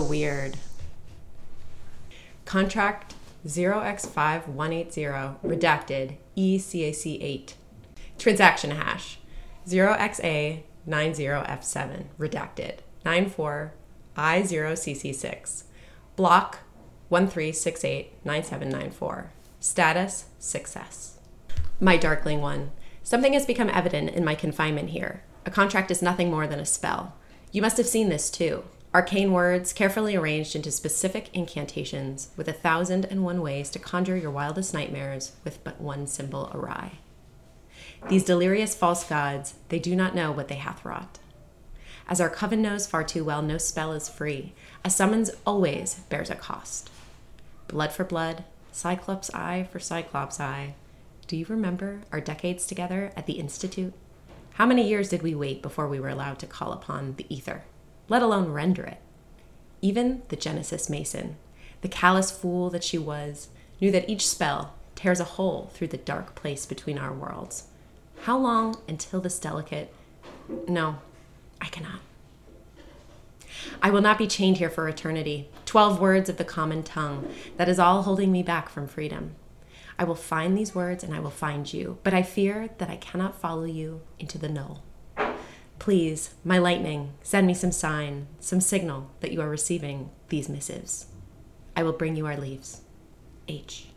weird. Contract 0x5180 redacted E ECAC 8. Transaction hash 0xa90f7 redacted 9410cc6. Block 13689794. Status success. My darkling one, something has become evident in my confinement here. A contract is nothing more than a spell. You must have seen this too. Arcane words carefully arranged into specific incantations with a thousand and one ways to conjure your wildest nightmares with but one symbol awry. These delirious false gods, they do not know what they hath wrought. As our coven knows far too well, no spell is free. A summons always bears a cost. Blood for blood, Cyclops eye for Cyclops eye. Do you remember our decades together at the Institute? How many years did we wait before we were allowed to call upon the ether, let alone render it? Even the Genesis Mason, the callous fool that she was, knew that each spell tears a hole through the dark place between our worlds. How long until this delicate. No, I cannot. I will not be chained here for eternity. Twelve words of the common tongue. That is all holding me back from freedom. I will find these words and I will find you, but I fear that I cannot follow you into the null. Please, my lightning, send me some sign, some sigil that you are receiving these missives. I will bring you our leaves. H.